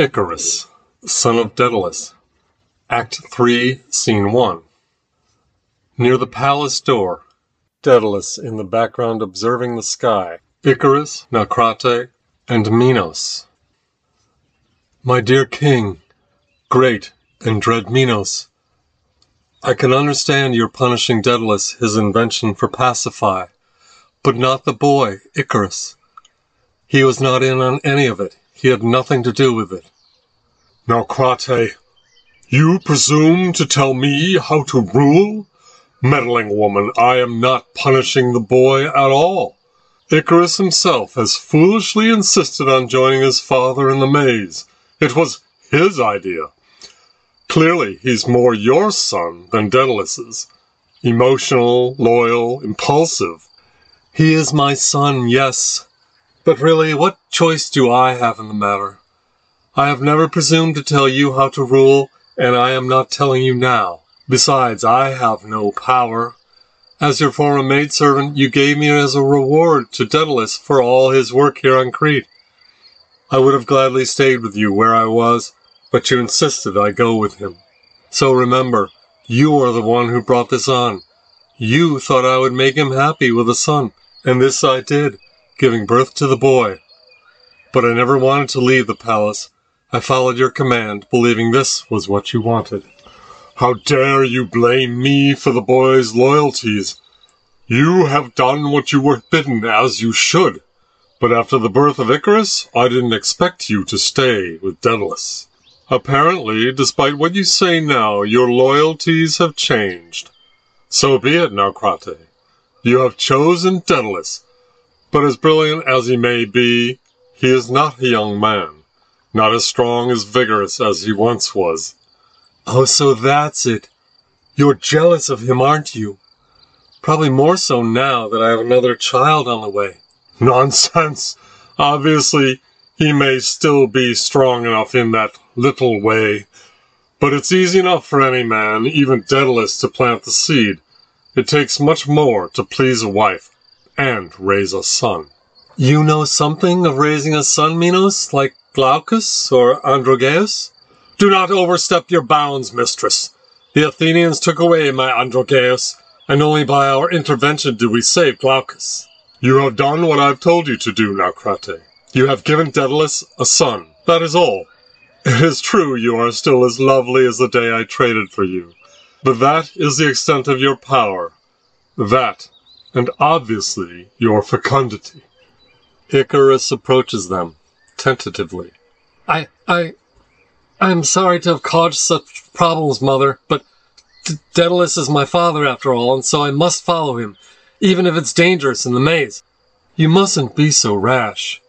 Icarus, son of Daedalus. Act 3, Scene 1. Near the palace door, Daedalus in the background observing the sky, Icarus, Naucrate, and Minos. My dear king, great and dread Minos, I can understand your punishing Daedalus his invention for Pasiphae, but not the boy, Icarus. He was not in on any of it. He had nothing to do with it. Naucrate, you presume to tell me how to rule? Meddling woman, I am not punishing the boy at all. Icarus himself has foolishly insisted on joining his father in the maze. It was his idea. Clearly, he's more your son than Daedalus's. Emotional, loyal, impulsive. He is my son, yes. But really, what choice do I have in the matter? I have never presumed to tell you how to rule, and I am not telling you now. Besides, I have no power. As your former maidservant, you gave me as a reward to Daedalus for all his work here on Crete. I would have gladly stayed with you where I was, but you insisted I go with him. So remember, you are the one who brought this on. You thought I would make him happy with a son, and this I did giving birth to the boy. But I never wanted to leave the palace. I followed your command, believing this was what you wanted. How dare you blame me for the boy's loyalties? You have done what you were bidden, as you should. But after the birth of Icarus, I didn't expect you to stay with Daedalus. Apparently, despite what you say now, your loyalties have changed. So be it, Naucrate. You have chosen Daedalus, but as brilliant as he may be, he is not a young man, not as strong as vigorous as he once was. Oh, so that's it. You're jealous of him, aren't you? Probably more so now that I have another child on the way. Nonsense! Obviously, he may still be strong enough in that little way, but it's easy enough for any man, even Daedalus, to plant the seed. It takes much more to please a wife and raise a son. You know something of raising a son, Minos, like Glaucus or Androgeus? Do not overstep your bounds, mistress. The Athenians took away my Androgeus, and only by our intervention did we save Glaucus. You have done what I've told you to do, Naucrate. You have given Daedalus a son. That is all. It is true you are still as lovely as the day I traded for you. But that is the extent of your power. That and obviously your fecundity. Icarus approaches them, tentatively. I, I, I'm sorry to have caused such problems, Mother, but D- Daedalus is my father after all, and so I must follow him, even if it's dangerous in the maze. You mustn't be so rash.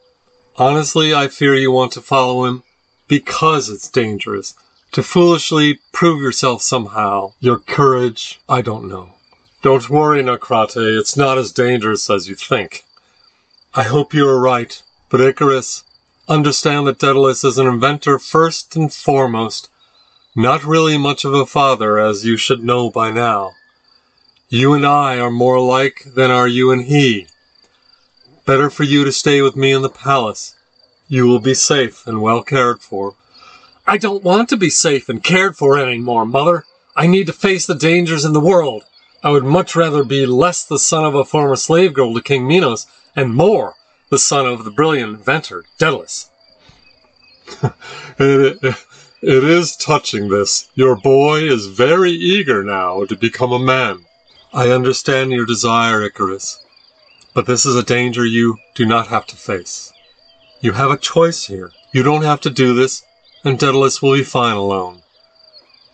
Honestly, I fear you want to follow him because it's dangerous. To foolishly prove yourself somehow, your courage, I don't know. Don't worry, Naucrate, it's not as dangerous as you think. I hope you are right, but Icarus, understand that Daedalus is an inventor first and foremost, not really much of a father, as you should know by now. You and I are more alike than are you and he. Better for you to stay with me in the palace. You will be safe and well cared for. I don't want to be safe and cared for anymore, Mother. I need to face the dangers in the world. I would much rather be less the son of a former slave girl to King Minos and more the son of the brilliant inventor, Daedalus. it, it, it is touching this. Your boy is very eager now to become a man. I understand your desire, Icarus, but this is a danger you do not have to face. You have a choice here. You don't have to do this, and Daedalus will be fine alone.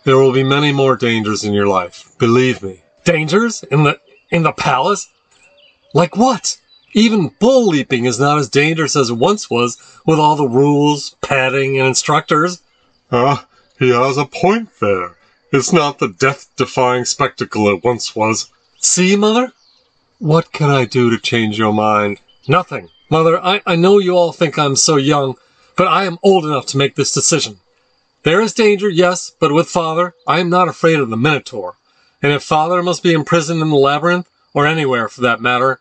There will be many more dangers in your life, believe me. Dangers? In the in the palace? Like what? Even bull leaping is not as dangerous as it once was with all the rules, padding, and instructors. Ah, he has a point there. It's not the death-defying spectacle it once was. See, Mother? What can I do to change your mind? Nothing. Mother, I, I know you all think I'm so young, but I am old enough to make this decision. There is danger, yes, but with Father, I am not afraid of the Minotaur. And if father must be imprisoned in the labyrinth, or anywhere for that matter,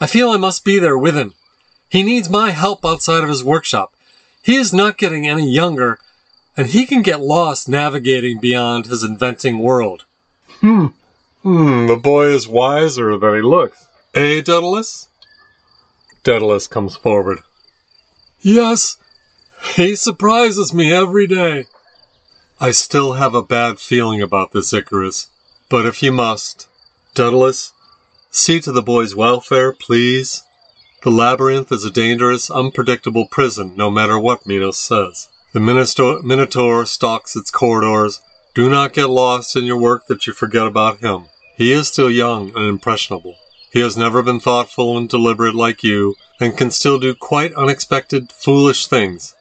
I feel I must be there with him. He needs my help outside of his workshop. He is not getting any younger, and he can get lost navigating beyond his inventing world. Hmm. Hmm, the boy is wiser than he looks. Eh, Daedalus? Daedalus comes forward. Yes, he surprises me every day. I still have a bad feeling about this, Icarus. But if you must, Daedalus, see to the boy's welfare, please. The labyrinth is a dangerous, unpredictable prison, no matter what Minos says. The Minotaur, Minotaur stalks its corridors. Do not get lost in your work that you forget about him. He is still young and impressionable. He has never been thoughtful and deliberate like you, and can still do quite unexpected, foolish things.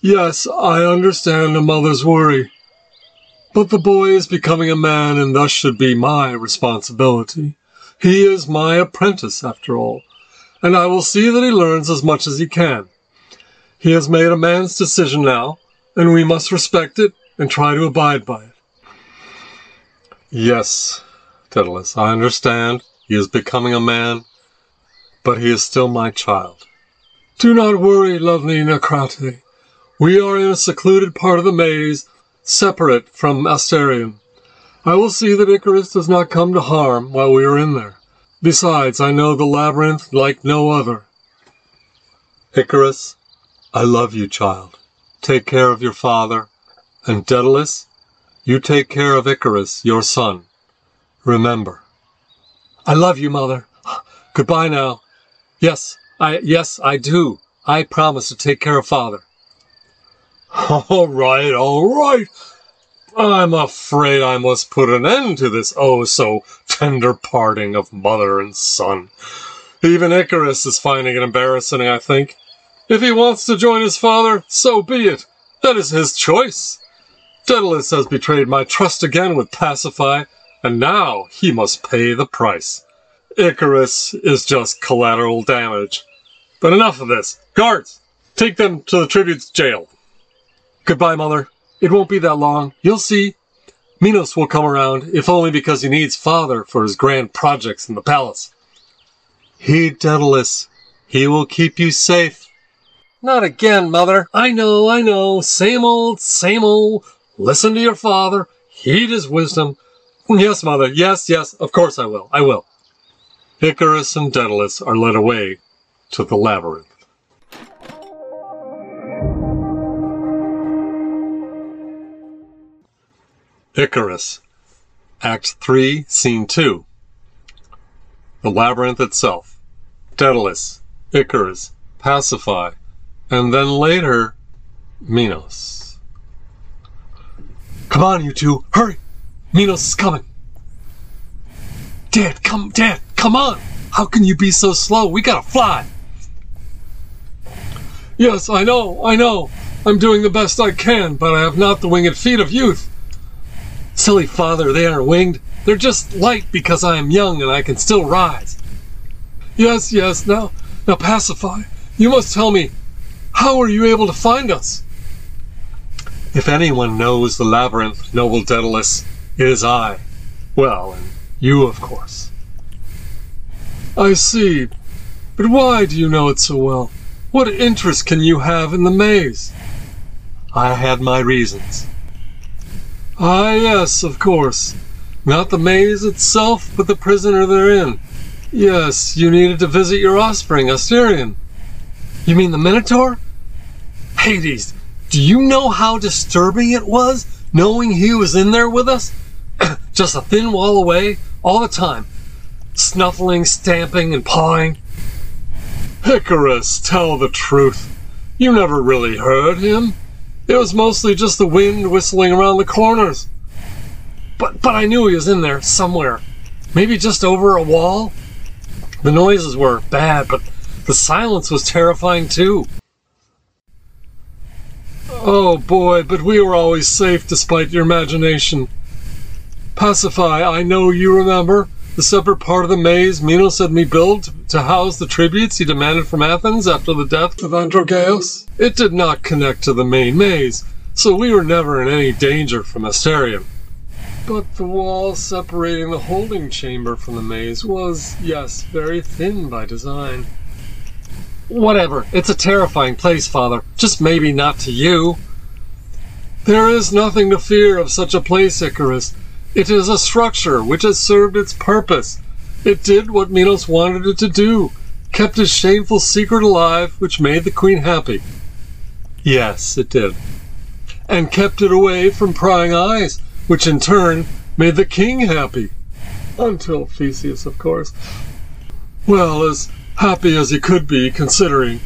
Yes, I understand a mother's worry. But the boy is becoming a man and thus should be my responsibility. He is my apprentice, after all, and I will see that he learns as much as he can. He has made a man's decision now, and we must respect it and try to abide by it. Yes, Daedalus, I understand. He is becoming a man, but he is still my child. Do not worry, lovely Naucrate. We are in a secluded part of the maze, separate from Asterion. I will see that Icarus does not come to harm while we are in there. Besides, I know the labyrinth like no other. Icarus, I love you, child. Take care of your father. And Daedalus, you take care of Icarus, your son. Remember. I love you, mother. Goodbye now. Yes, I yes, I do. I promise to take care of father. All right, all right. I'm afraid I must put an end to this oh so tender parting of mother and son. Even Icarus is finding it embarrassing, I think. If he wants to join his father, so be it. That is his choice. Daedalus has betrayed my trust again with Pasiphae, and now he must pay the price. Icarus is just collateral damage. But enough of this. Guards, take them to the tribute's jail. Goodbye, mother. It won't be that long. You'll see. Minos will come around, if only because he needs father for his grand projects in the palace. Heed Daedalus. He will keep you safe. Not again, mother. I know, I know. Same old, same old. Listen to your father. Heed his wisdom. Yes, mother. Yes, yes. Of course I will. I will. Icarus and Daedalus are led away to the labyrinth. Icarus, Act 3, Scene 2. The labyrinth itself. Daedalus, Icarus, Pasiphae, and then later, Minos. Come on, you two. Hurry. Minos is coming. Dad, come, Dad, come on. How can you be so slow? We gotta fly. Yes, I know, I know. I'm doing the best I can, but I have not the winged feet of youth. Silly father, they aren't winged. They're just light because I am young and I can still rise. Yes, yes, now, now Pasiphae. You must tell me, how are you able to find us? If anyone knows the labyrinth, noble Daedalus, it is I. Well, and you, of course. I see. But why do you know it so well? What interest can you have in the maze? I had my reasons. Ah, yes, of course. Not the maze itself, but the prisoner therein. Yes, you needed to visit your offspring, Asterion. You mean the Minotaur? Hades, do you know how disturbing it was knowing he was in there with us? Just a thin wall away, all the time. Snuffling, stamping, and pawing. Icarus, tell the truth. You never really heard him. It was mostly just the wind whistling around the corners. But but I knew he was in there somewhere. Maybe just over a wall. The noises were bad, but the silence was terrifying too. Oh boy, but we were always safe despite your imagination. Pasiphae, I know you remember the separate part of the maze Minos had me build to house the tributes he demanded from Athens after the death of Androgeus. It did not connect to the main maze, so we were never in any danger from Asterion. But the wall separating the holding chamber from the maze was, yes, very thin by design. Whatever. It's a terrifying place, Father. Just maybe not to you. There is nothing to fear of such a place, Icarus. It is a structure which has served its purpose. It did what Minos wanted it to do, kept his shameful secret alive, which made the queen happy. Yes, it did. And kept it away from prying eyes, which in turn made the king happy. Until Theseus, of course. Well, as happy as he could be, considering.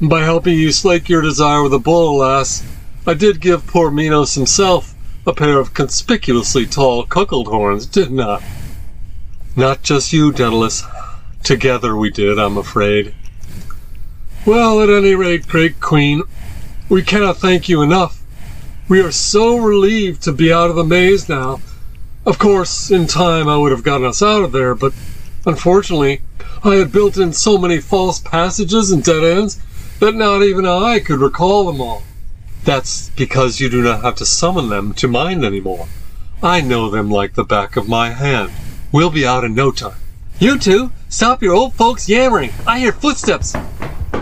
By helping you slake your desire with a bull, alas, I did give poor Minos himself a pair of conspicuously tall cuckold horns, didn't I? Not just you, Daedalus. Together we did, I'm afraid. Well, at any rate, great queen, we cannot thank you enough. We are so relieved to be out of the maze now. Of course, in time I would have gotten us out of there, but unfortunately, I had built in so many false passages and dead ends that not even I could recall them all. That's because you do not have to summon them to mind anymore. I know them like the back of my hand. We'll be out in no time. You two, stop your old folks yammering. I hear footsteps.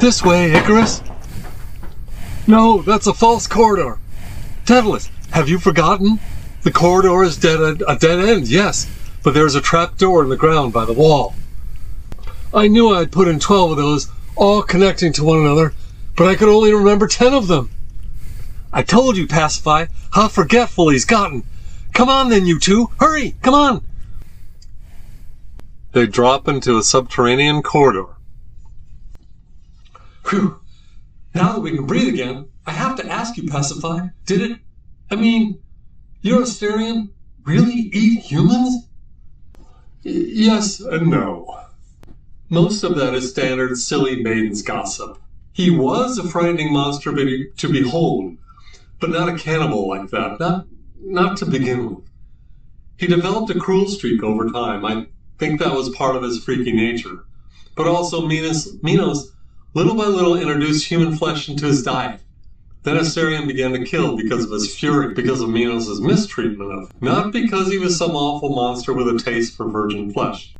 This way, Icarus. No, that's a false corridor. Daedalus, have you forgotten? The corridor is dead a dead end, yes, but there's a trap door in the ground by the wall. I knew I'd put in twelve of those, all connecting to one another, but I could only remember ten of them. I told you, Pasiphae, how forgetful he's gotten. Come on then, you two. Hurry, come on. They drop into a subterranean corridor. Whew. Now that we can breathe again, I have to ask you, Pasiphae, did it? I mean, your Asterion really eat humans? Y- yes and no. Most of that is standard silly maiden's gossip. He was a frightening monster to behold, but not a cannibal like that. Not, not to begin with. He developed a cruel streak over time. I think that was part of his freaky nature. But also, Minos, Minos little by little introduced human flesh into his diet. Then Asterion began to kill because of his fury, because of Minos' mistreatment of him, not because he was some awful monster with a taste for virgin flesh.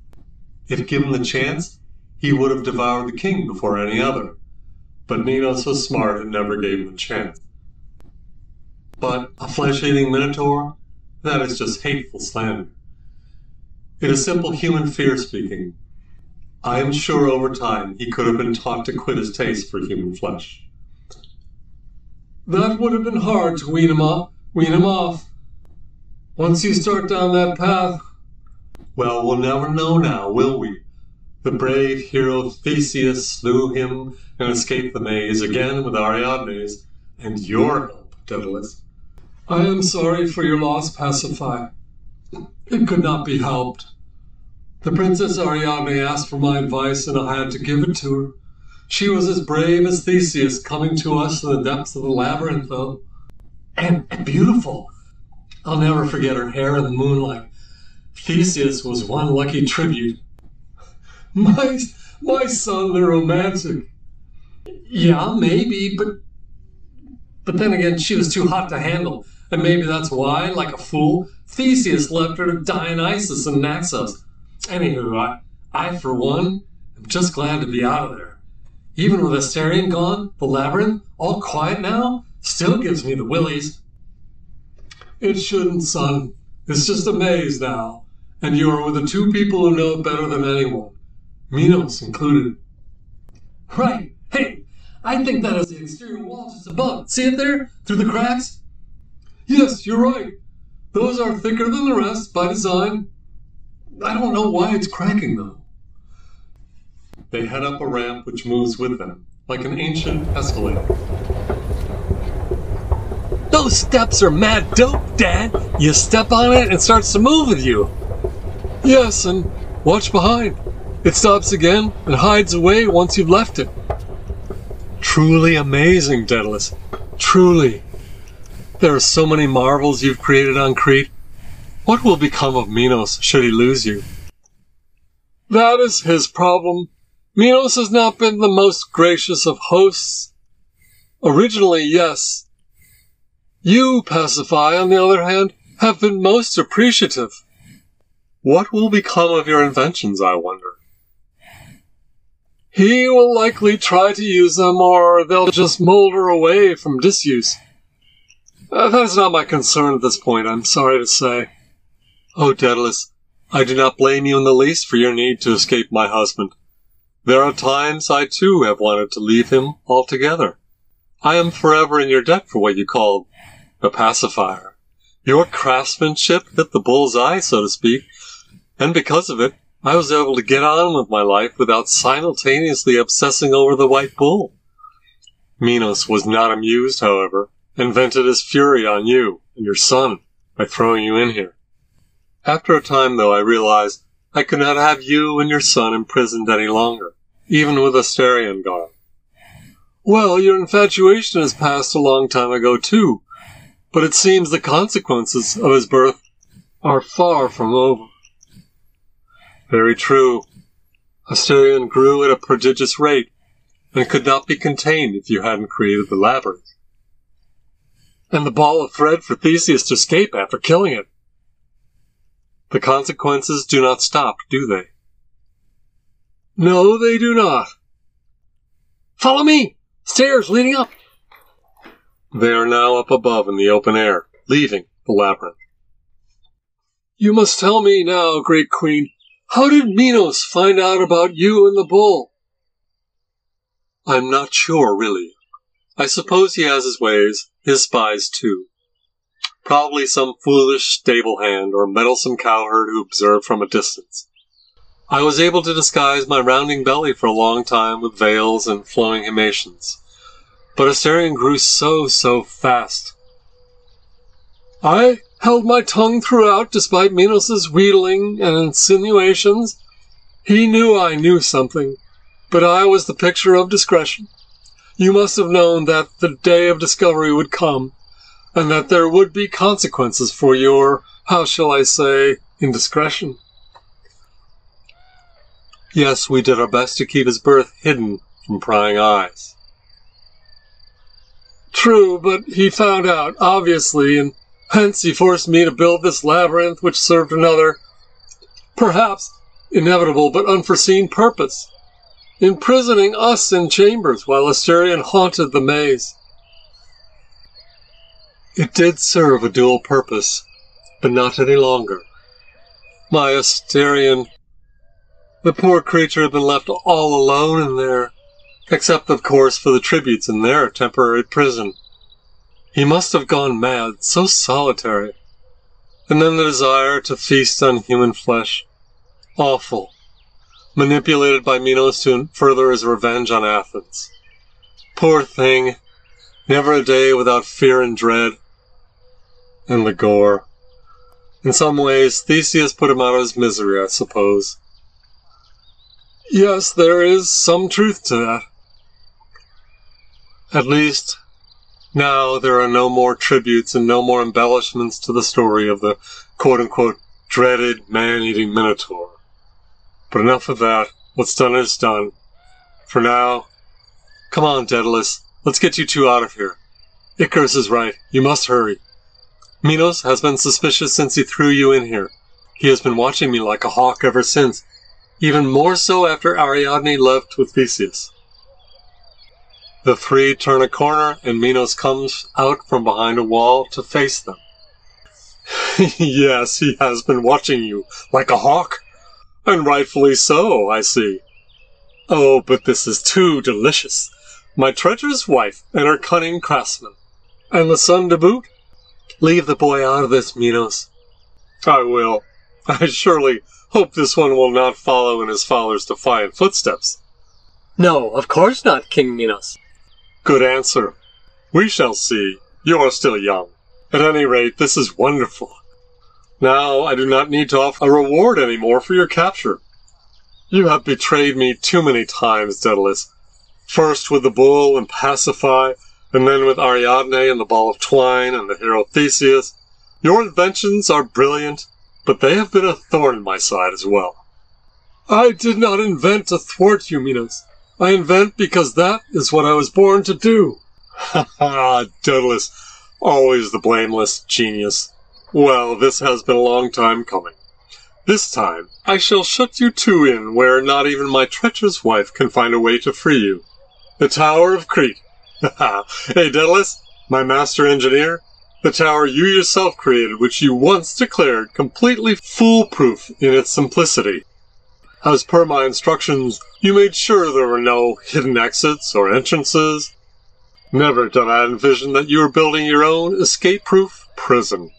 If given the chance, he would have devoured the king before any other. But Minos was smart and never gave him a chance. But a flesh eating minotaur? That is just hateful slander. It is simple human fear speaking. I am sure over time he could have been taught to quit his taste for human flesh. That would have been hard to wean him off. Wean him off. Once you start down that path. Well, we'll never know now, will we? The brave hero Theseus slew him and escaped the maze again with Ariadne's and your help, Daedalus. I am sorry for your loss, Pasiphae. It could not be helped. The Princess Ariadne asked for my advice, and I had to give it to her. She was as brave as Theseus coming to us in the depths of the labyrinth, though. And, and beautiful. I'll never forget her hair in the moonlight. Theseus was one lucky tribute. My, my son, the romantic. Yeah, maybe, but but then again, she was too hot to handle, and maybe that's why, like a fool, Theseus left her to Dionysus and Naxos. Anywho, I, I for one, am just glad to be out of there. Even with Asterion gone, the labyrinth, all quiet now, still gives me the willies. It shouldn't, son. It's just a maze now, and you are with the two people who know it better than anyone, Minos included. Right. I think that is the exterior wall just above. See it there? Through the cracks? Yes, you're right. Those are thicker than the rest by design. I don't know why it's cracking, though. They head up a ramp which moves with them, like an ancient escalator. Those steps are mad dope, Dad. You step on it and it starts to move with you. Yes, and watch behind. It stops again and hides away once you've left it. Truly amazing, Daedalus. Truly. There are so many marvels you've created on Crete. What will become of Minos should he lose you? That is his problem. Minos has not been the most gracious of hosts. Originally, yes. You, Pasiphae, on the other hand, have been most appreciative. What will become of your inventions, I wonder? He will likely try to use them, or they'll just molder away from disuse. Uh, that is not my concern at this point, I'm sorry to say. Oh, Daedalus, I do not blame you in the least for your need to escape my husband. There are times I too have wanted to leave him altogether. I am forever in your debt for what you call a pacifier. Your craftsmanship hit the bull's eye, so to speak, and because of it, I was able to get on with my life without simultaneously obsessing over the white bull. Minos was not amused, however, and vented his fury on you and your son by throwing you in here. After a time, though, I realized I could not have you and your son imprisoned any longer, even with Asterion gone. Well, your infatuation has passed a long time ago, too, but it seems the consequences of his birth are far from over. Very true. Asterion grew at a prodigious rate and could not be contained if you hadn't created the labyrinth. And the ball of thread for Theseus to escape after killing it. The consequences do not stop, do they? No, they do not. Follow me! Stairs leading up! They are now up above in the open air, leaving the labyrinth. You must tell me now, great queen, how did Minos find out about you and the bull? I'm not sure, really. I suppose he has his ways, his spies too. Probably some foolish stable hand or meddlesome cowherd who observed from a distance. I was able to disguise my rounding belly for a long time with veils and flowing himations. But Asterion grew so, so fast. I held my tongue throughout despite Minos's wheedling and insinuations. He knew I knew something, but I was the picture of discretion. You must have known that the day of discovery would come, and that there would be consequences for your, how shall I say, indiscretion. Yes, we did our best to keep his birth hidden from prying eyes. True, but he found out, obviously, and hence he forced me to build this labyrinth which served another, perhaps inevitable but unforeseen purpose, imprisoning us in chambers while Asterion haunted the maze. It did serve a dual purpose, but not any longer. My Asterion, the poor creature had been left all alone in there, except of course for the tributes in their temporary prison. He must have gone mad, so solitary. And then the desire to feast on human flesh. Awful. Manipulated by Minos to further his revenge on Athens. Poor thing. Never a day without fear and dread. And the gore. In some ways, Theseus put him out of his misery, I suppose. Yes, there is some truth to that. At least, now there are no more tributes and no more embellishments to the story of the quote unquote dreaded man eating Minotaur. But enough of that. What's done is done. For now, come on, Daedalus. Let's get you two out of here. Icarus is right. You must hurry. Minos has been suspicious since he threw you in here. He has been watching me like a hawk ever since, even more so after Ariadne left with Theseus. The three turn a corner, and Minos comes out from behind a wall to face them. yes, he has been watching you like a hawk. And rightfully so, I see. Oh, but this is too delicious. My treacherous wife and her cunning craftsman. And the son to boot? Leave the boy out of this, Minos. I will. I surely hope this one will not follow in his father's defiant footsteps. No, of course not, King Minos. Good answer. We shall see. You are still young. At any rate, this is wonderful. Now I do not need to offer a reward any more for your capture. You have betrayed me too many times, Daedalus. First with the bull and Pasiphae, and then with Ariadne and the ball of twine and the hero Theseus. Your inventions are brilliant, but they have been a thorn in my side as well. I did not invent to thwart you, Minos. I invent because that is what I was born to do. Ha ha, Daedalus, always the blameless genius. Well, this has been a long time coming. This time, I shall shut you two in where not even my treacherous wife can find a way to free you. The Tower of Crete. Ha ha! hey, Daedalus, my master engineer, the tower you yourself created, which you once declared completely foolproof in its simplicity. As per my instructions, you made sure there were no hidden exits or entrances. Never did I envision that you were building your own escape-proof prison.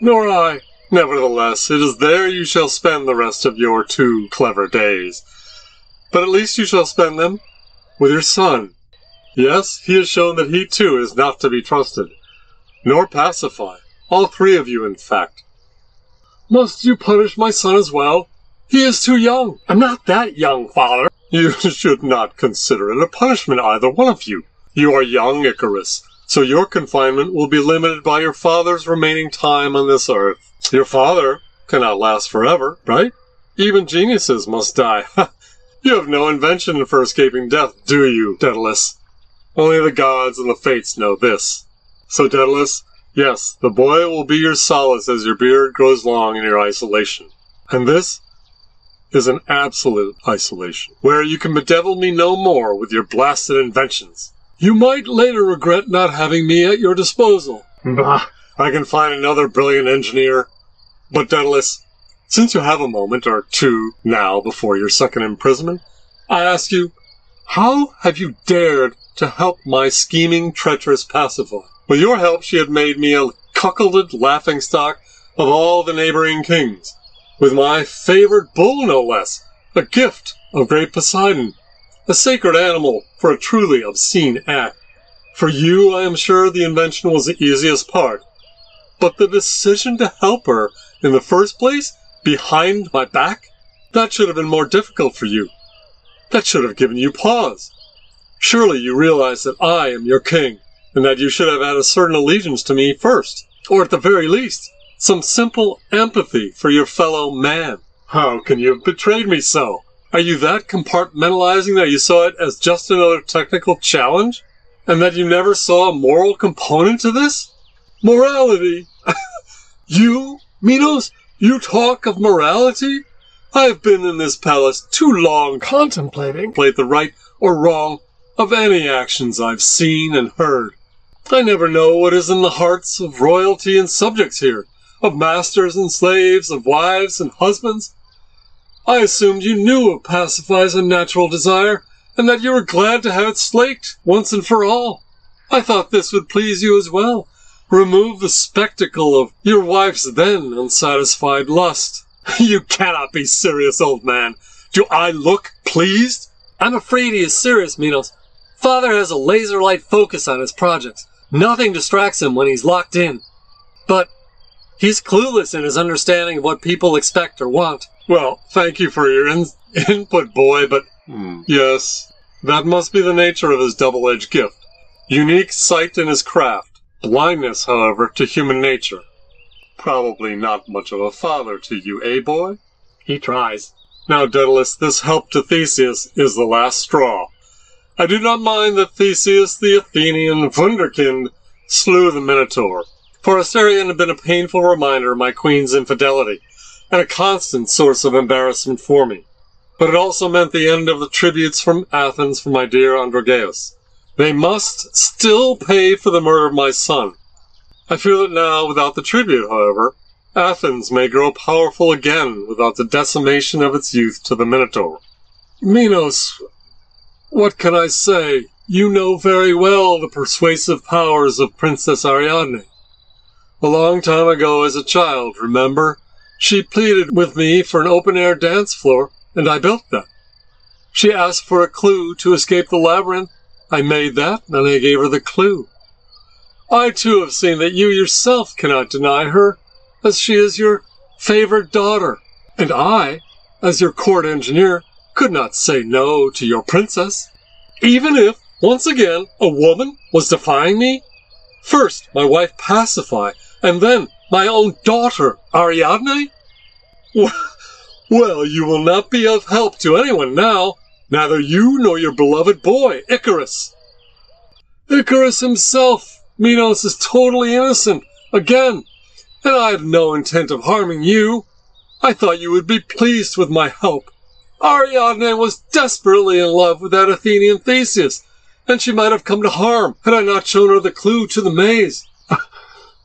Nor I. Nevertheless, it is there you shall spend the rest of your two clever days. But at least you shall spend them with your son. Yes, he has shown that he too is not to be trusted, nor Pasiphae. All three of you, in fact. Must you punish my son as well? He is too young. I'm not that young, father. You should not consider it a punishment, either one of you. You are young, Icarus, so your confinement will be limited by your father's remaining time on this earth. Your father cannot last forever, right? Even geniuses must die. you have no invention for escaping death, do you, Daedalus? Only the gods and the fates know this. So, Daedalus, yes, the boy will be your solace as your beard grows long in your isolation. And this is an absolute isolation, where you can bedevil me no more with your blasted inventions. You might later regret not having me at your disposal. Bah, I can find another brilliant engineer. But Daedalus, since you have a moment or two now before your second imprisonment, I ask you, how have you dared to help my scheming, treacherous Pasiphae? With your help, she had made me a cuckolded laughingstock of all the neighboring kings with my favorite bull no less, a gift of great Poseidon, a sacred animal for a truly obscene act. For you, I am sure the invention was the easiest part. But the decision to help her in the first place, behind my back, that should have been more difficult for you. That should have given you pause. Surely you realize that I am your king, and that you should have had a certain allegiance to me first, or at the very least, some simple empathy for your fellow man. How can you have betrayed me so? Are you that compartmentalizing that you saw it as just another technical challenge? And that you never saw a moral component to this? Morality? you, Minos, you talk of morality? I've been in this palace too long contemplating the right or wrong of any actions I've seen and heard. I never know what is in the hearts of royalty and subjects here of masters and slaves, of wives and husbands. I assumed you knew of Pasiphae's unnatural desire, and that you were glad to have it slaked once and for all. I thought this would please you as well. Remove the spectacle of your wife's then unsatisfied lust. you cannot be serious, old man. Do I look pleased? I'm afraid he is serious, Minos. Father has a laser light focus on his projects. Nothing distracts him when he's locked in. But He's clueless in his understanding of what people expect or want. Well, thank you for your in- input, boy, but hmm. yes, that must be the nature of his double edged gift. Unique sight in his craft, blindness, however, to human nature. Probably not much of a father to you, eh, boy? He tries. Now, Daedalus, this help to Theseus is the last straw. I do not mind that Theseus, the Athenian wunderkind, slew the Minotaur. For Asterion had been a painful reminder of my queen's infidelity, and a constant source of embarrassment for me. But it also meant the end of the tributes from Athens for my dear Androgeus. They must still pay for the murder of my son. I fear that now, without the tribute, however, Athens may grow powerful again without the decimation of its youth to the Minotaur. Minos, what can I say? You know very well the persuasive powers of Princess Ariadne. A long time ago as a child, remember? She pleaded with me for an open air dance floor, and I built that. She asked for a clue to escape the labyrinth. I made that, and I gave her the clue. I too have seen that you yourself cannot deny her, as she is your favorite daughter. And I, as your court engineer, could not say no to your princess. Even if, once again, a woman was defying me? First, my wife Pasiphae and then my own daughter, Ariadne? Well, you will not be of help to anyone now, neither you nor your beloved boy, Icarus. Icarus himself, Minos, is totally innocent, again, and I have no intent of harming you. I thought you would be pleased with my help. Ariadne was desperately in love with that Athenian Theseus, and she might have come to harm had I not shown her the clue to the maze.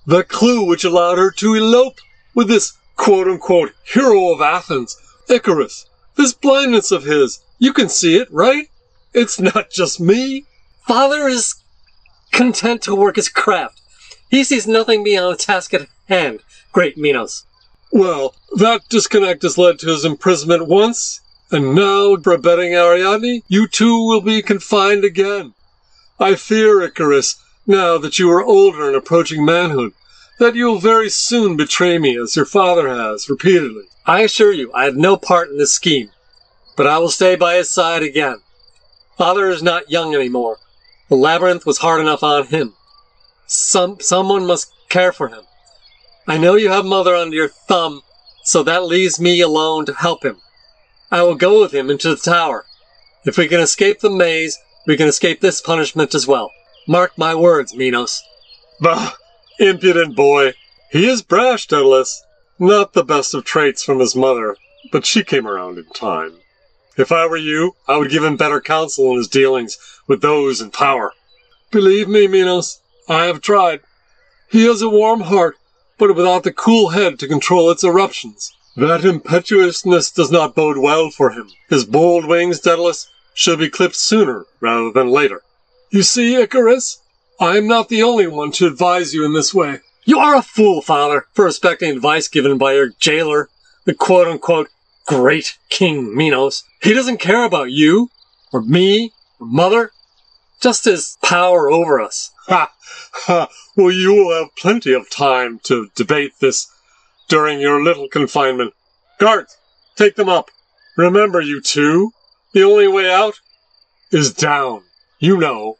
The clue which allowed her to elope with this quote unquote hero of Athens, Icarus. This blindness of his, you can see it, right? It's not just me. Father is content to work his craft. He sees nothing beyond the task at hand, great Minos. Well, that disconnect has led to his imprisonment once, and now, for abetting Ariadne, you too will be confined again. I fear, Icarus, now that you are older and approaching manhood, that you will very soon betray me as your father has repeatedly. I assure you, I had no part in this scheme, but I will stay by his side again. Father is not young anymore. The labyrinth was hard enough on him. Some someone must care for him. I know you have mother under your thumb, so that leaves me alone to help him. I will go with him into the tower. If we can escape the maze, we can escape this punishment as well. Mark my words, Minos. Bah, impudent boy. He is brash, Daedalus. Not the best of traits from his mother, but she came around in time. If I were you, I would give him better counsel in his dealings with those in power. Believe me, Minos, I have tried. He has a warm heart, but without the cool head to control its eruptions. That impetuousness does not bode well for him. His bold wings, Daedalus, should be clipped sooner rather than later. You see, Icarus, I am not the only one to advise you in this way. You are a fool, father, for respecting advice given by your jailer, the quote unquote great King Minos. He doesn't care about you, or me, or mother, just his power over us. Ha! Ha! Well, you will have plenty of time to debate this during your little confinement. Guards, take them up. Remember, you two, the only way out is down. You know,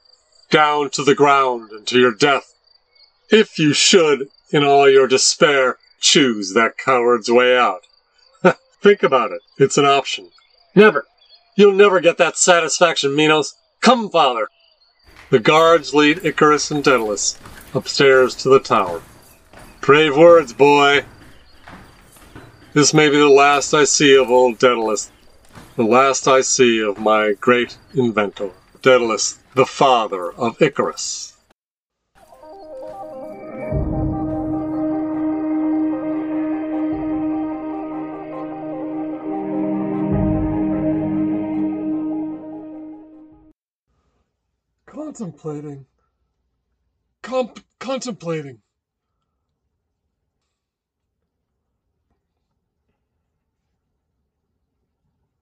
down to the ground and to your death. If you should, in all your despair, choose that coward's way out. Think about it. It's an option. Never. You'll never get that satisfaction, Minos. Come, father. The guards lead Icarus and Daedalus upstairs to the tower. Brave words, boy. This may be the last I see of old Daedalus, the last I see of my great inventor, Daedalus, the father of Icarus. Contemplating. Contemplating.